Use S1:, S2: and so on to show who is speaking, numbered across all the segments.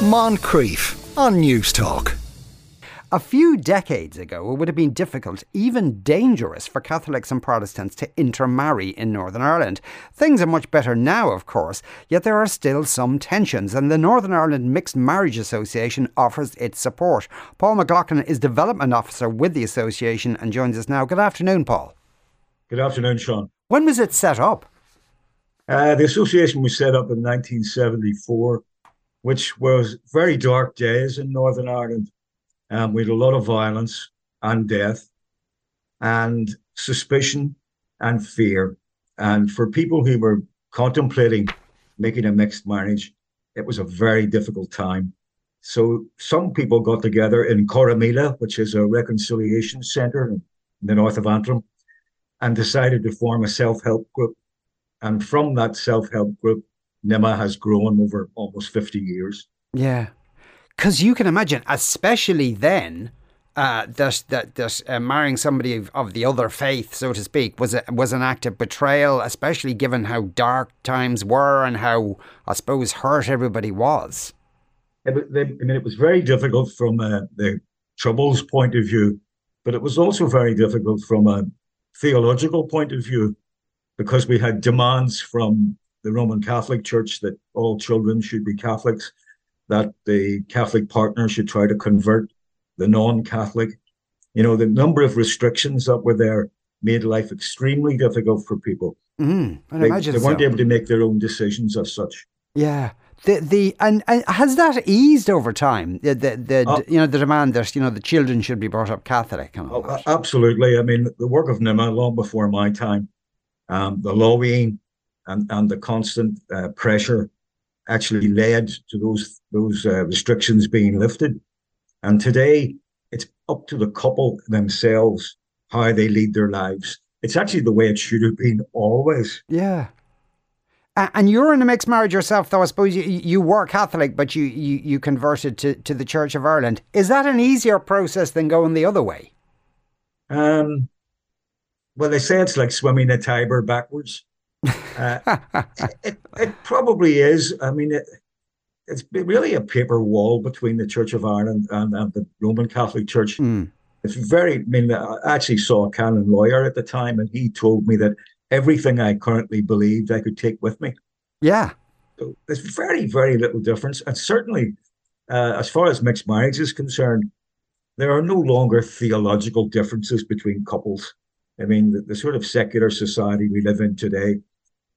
S1: Moncrieff on Newstalk.
S2: A few decades ago, it would have been difficult, even dangerous, for Catholics and Protestants to intermarry in Northern Ireland. Things are much better now, of course, yet there are still some tensions, and the Northern Ireland Mixed Marriage Association offers its support. Paul McLaughlin is Development Officer with the association and joins us now. Good afternoon, Paul.
S3: Good afternoon, Sean.
S2: When was it set up?
S3: Uh, the association was set up in 1974, which was very dark days in Northern Ireland. Um, we had a lot of violence and death and suspicion and fear. And for people who were contemplating making a mixed marriage, it was a very difficult time. So some people got together in Corrymeela, which is a reconciliation centre in the north of Antrim, and decided to form a self-help group. And from that self-help group, NIMMA has grown over almost 50 years.
S2: Yeah. Because you can imagine, especially then, uh, that that, that uh, marrying somebody of, of, the other faith, so to speak, was a, was an act of betrayal, especially given how dark times were and how I suppose hurt everybody was.
S3: They, I mean, it was very difficult from uh, the troubles point of view, but it was also very difficult from a theological point of view because we had demands from the Roman Catholic Church that all children should be Catholics that the Catholic partner should try to convert the non-Catholic. You know, the number of restrictions that were there made life extremely difficult for people.
S2: Mm,
S3: they, they, weren't
S2: so.
S3: able to make their own decisions as such.
S2: Yeah. The the and, and has that eased over time? The the, the uh, you know the demand that you know the children should be brought up Catholic and that.
S3: Absolutely. I mean, the work of NIMMA long before my time, um, the lobbying and and the constant uh, pressure actually led to those those uh, restrictions being lifted. And today, it's up to the couple themselves how they lead their lives. It's actually the way it should have been always.
S2: Yeah. and you're in a mixed marriage yourself, though. I suppose you, you were Catholic, but you, you, you converted to, to the Church of Ireland. Is that an easier process than going the other way?
S3: Um, well, they say it's like swimming the Tiber backwards. Uh, it, it probably is. I mean, it, it's really a paper wall between the Church of Ireland and, and the Roman Catholic Church.
S2: Mm.
S3: It's very, I mean, I actually saw a canon lawyer at the time, and he told me that everything I currently believed I could take with me.
S2: Yeah.
S3: So there's very, very little difference. And certainly, uh, as far as mixed marriage is concerned, there are no longer theological differences between couples. I mean, the, the sort of secular society we live in today,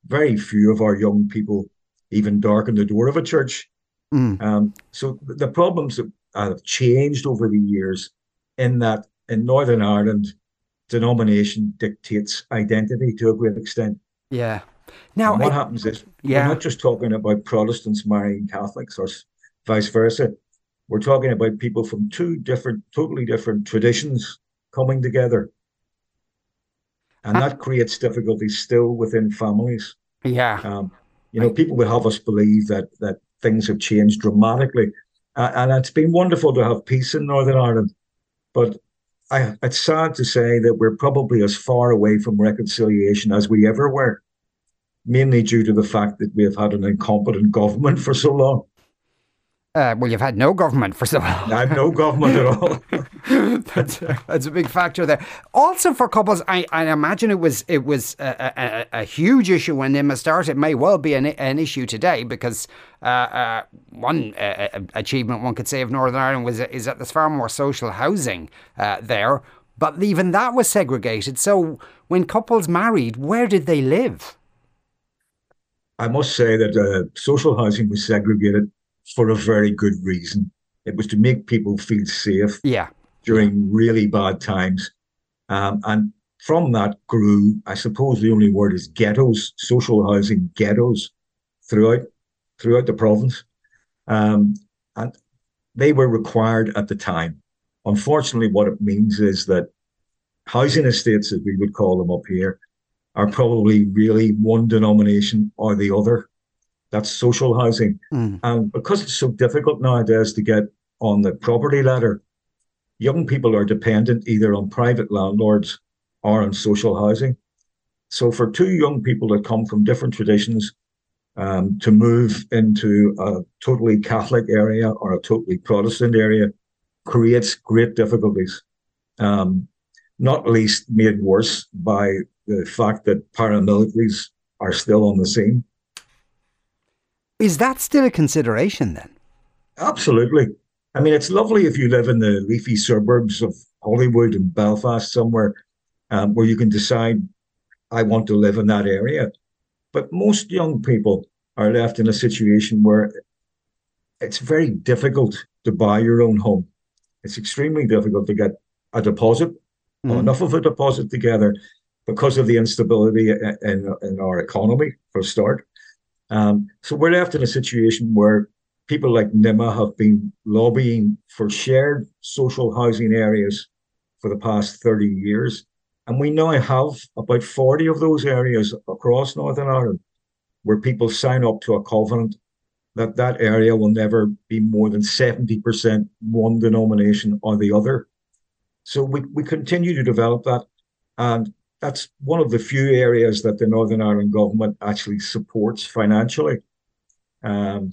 S3: very few of our young people even darken the door of a church.
S2: Mm.
S3: Um, so the problems have changed over the years in that in Northern Ireland, denomination dictates identity to a great extent.
S2: Yeah. Now,
S3: and what
S2: I,
S3: happens is
S2: yeah.
S3: we're not just talking about Protestants marrying Catholics or vice versa. We're talking about people from two different, totally different traditions coming together and that creates difficulties still within families.
S2: Yeah.
S3: Um, you know, people will have us believe that that things have changed dramatically, uh, and it's been wonderful to have peace in Northern Ireland, but I, it's sad to say that we're probably as far away from reconciliation as we ever were, mainly due to the fact that we have had an incompetent government for so long.
S2: Uh, well, you've had no government for so long.
S3: I have no government at all.
S2: that's, that's a big factor there. Also, for couples, I, I imagine it was it was a, a, a huge issue when NIMMA started. It may well be an, an issue today because uh, uh, one uh, achievement one could say of Northern Ireland was is that there's far more social housing uh, there, but even that was segregated. So when couples married, where did they live?
S3: I must say that uh, social housing was segregated for a very good reason. It was to make people feel safe.
S2: Yeah.
S3: During really bad times. Um, and from that grew, I suppose the only word is ghettos, social housing ghettos throughout throughout the province. Um, and they were required at the time. Unfortunately, what it means is that housing estates, as we would call them up here, are probably really one denomination or the other. That's social housing.
S2: Mm.
S3: And because it's so difficult nowadays to get on the property ladder, young people are dependent either on private landlords or on social housing. So for two young people that come from different traditions, um, to move into a totally Catholic area or a totally Protestant area creates great difficulties. Um, not least made worse by the fact that paramilitaries are still on the scene.
S2: Is that still a consideration then?
S3: Absolutely. I mean, it's lovely if you live in the leafy suburbs of Holywood and Belfast somewhere um, where you can decide, I want to live in that area. But most young people are left in a situation where it's very difficult to buy your own home. It's extremely difficult to get a deposit, mm. enough of a deposit together because of the instability in, in our economy, for a start. Um, so we're left in a situation where people like NIMMA have been lobbying for shared social housing areas for the past 30 years. And we now have about 40 of those areas across Northern Ireland where people sign up to a covenant that that area will never be more than 70% one denomination or the other. So we, we continue to develop that. And that's one of the few areas that the Northern Ireland government actually supports financially. Um,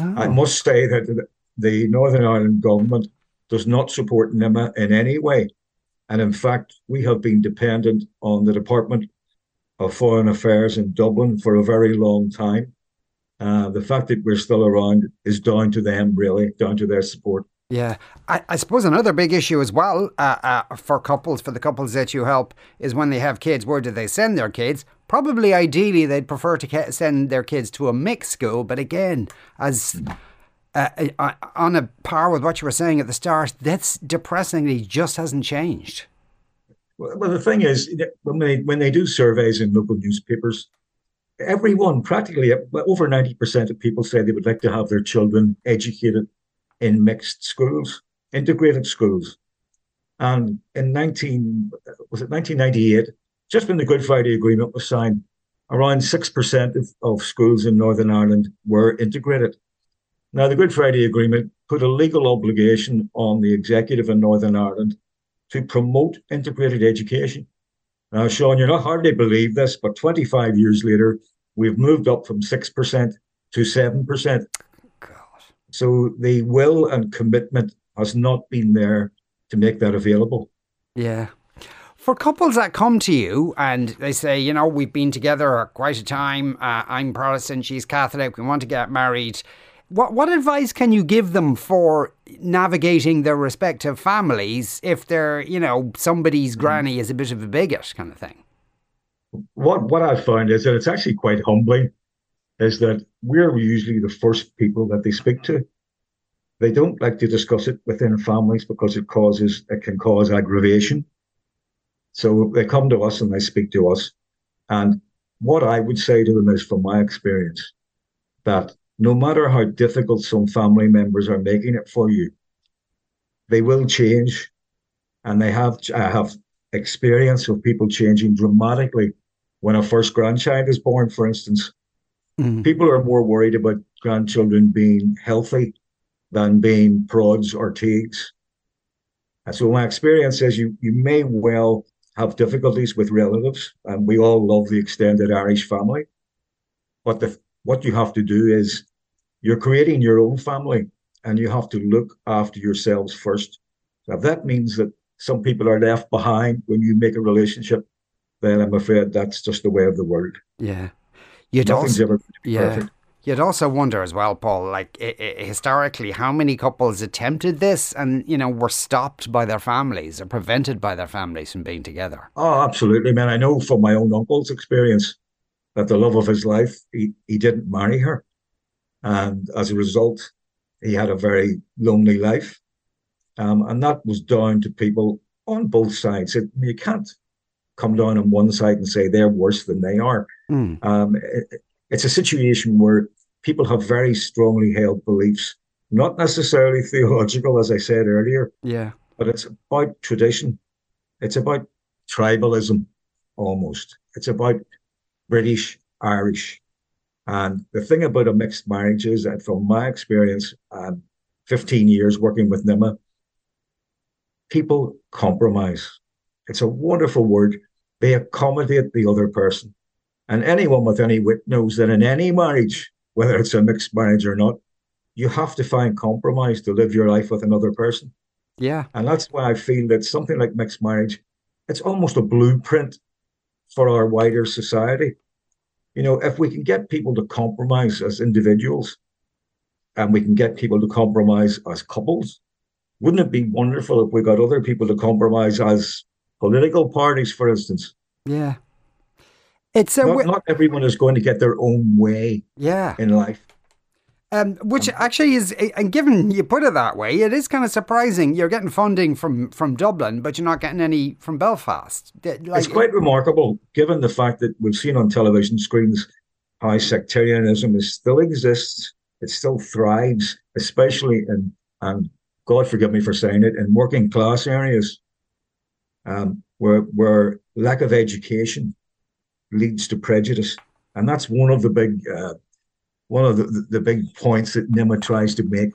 S3: oh. I must say that the Northern Ireland government does not support NIMMA in any way. And in fact, we have been dependent on the Department of Foreign Affairs in Dublin for a very long time. Uh, the fact that we're still around is down to them, really, down to their support.
S2: Yeah, I, I suppose another big issue as well uh, uh, for couples, for the couples that you help, is when they have kids, where do they send their kids? Probably, ideally, they'd prefer to send their kids to a mixed school, but again, as uh, uh, on a par with what you were saying at the start, that's depressingly just hasn't changed.
S3: Well, the thing is, when they when they do surveys in local newspapers, everyone, practically over ninety percent of people say they would like to have their children educated in mixed schools, integrated schools. And in nineteen was it nineteen ninety eight, just when the Good Friday Agreement was signed, around six percent of, of schools in Northern Ireland were integrated. Now, the Good Friday Agreement put a legal obligation on the executive in Northern Ireland to promote integrated education. Now, Sean, you're not hardly believe this, but 25 years later, we've moved up from 6% to 7%. So the will and commitment has not been there to make that available.
S2: Yeah. For couples that come to you and they say, you know, we've been together quite a time, uh, I'm Protestant, she's Catholic, we want to get married what what advice can you give them for navigating their respective families if they're, you know, somebody's mm. granny is a bit of a bigot kind of thing?
S3: What what I've found is that it's actually quite humbling, is that we're usually the first people that they speak to. They don't like to discuss it within families because it causes it can cause aggravation. So they come to us and they speak to us. And what I would say to them is from my experience, that no matter how difficult some family members are making it for you, they will change. And they have, I have experience of people changing dramatically when a first grandchild is born, for instance. Mm. People are more worried about grandchildren being healthy than being prods or teagues. And so my experience is you you may well have difficulties with relatives, and we all love the extended Irish family. But the what you have to do is you're creating your own family and you have to look after yourselves first. If that means that some people are left behind when you make a relationship, then I'm afraid that's just the way of the world.
S2: Yeah.
S3: You'd also, yeah. perfect.
S2: You'd also wonder as well, Paul, like historically, how many couples attempted this and, you know, were stopped by their families or prevented by their families from being together?
S3: Oh, absolutely, man. I know from my own uncle's experience that the love of his life, he, he didn't marry her. And as a result, he had a very lonely life. Um, and that was down to people on both sides. It, you can't come down on one side and say they're worse than they are. Mm. Um, it, it's a situation where people have very strongly held beliefs, not necessarily theological, as I said earlier.
S2: Yeah.
S3: But it's about tradition. It's about tribalism almost. It's about British, Irish. And the thing about a mixed marriage is that, from my experience, um, 15 years working with NIMMA, people compromise. It's a wonderful word. They accommodate the other person. And anyone with any wit knows that in any marriage, whether it's a mixed marriage or not, you have to find compromise to live your life with another person.
S2: Yeah.
S3: And that's why I feel that something like mixed marriage, it's almost a blueprint for our wider society. You know, if we can get people to compromise as individuals and we can get people to compromise as couples, wouldn't it be wonderful if we got other people to compromise as political parties, for instance?
S2: Yeah. It's a
S3: Not, not everyone is going to get their own way
S2: yeah.
S3: in life.
S2: Um, which actually is, and given you put it that way, it is kind of surprising. You're getting funding from from Dublin, but you're not getting any from Belfast. Like,
S3: it's quite remarkable, given the fact that we've seen on television screens how sectarianism is, still exists, it still thrives, especially in, and God forgive me for saying it, in working class areas, um, where where lack of education leads to prejudice, and that's one of the big uh, one of the, the, big points that NIMMA tries to make.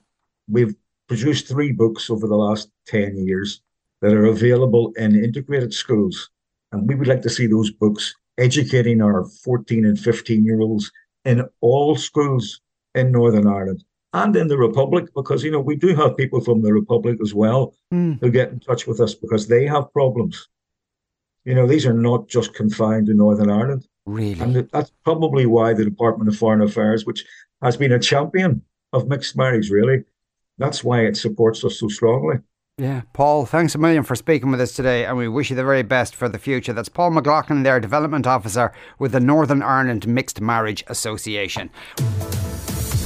S3: We've produced three books over the last 10 years that are available in integrated schools. And we would like to see those books educating our 14 and 15 year olds in all schools in Northern Ireland and in the Republic, because, you know, we do have people from the Republic as well
S2: Mm.
S3: who get in touch with us because they have problems. You know, these are not just confined to Northern Ireland.
S2: really,
S3: And that's probably why the Department of Foreign Affairs, which has been a champion of mixed marriage, really, that's why it supports us so strongly.
S2: yeah. Paul, thanks a million for speaking with us today, and we wish you the very best for the future. That's Paul McLaughlin, their Development Officer with the Northern Ireland Mixed Marriage Association.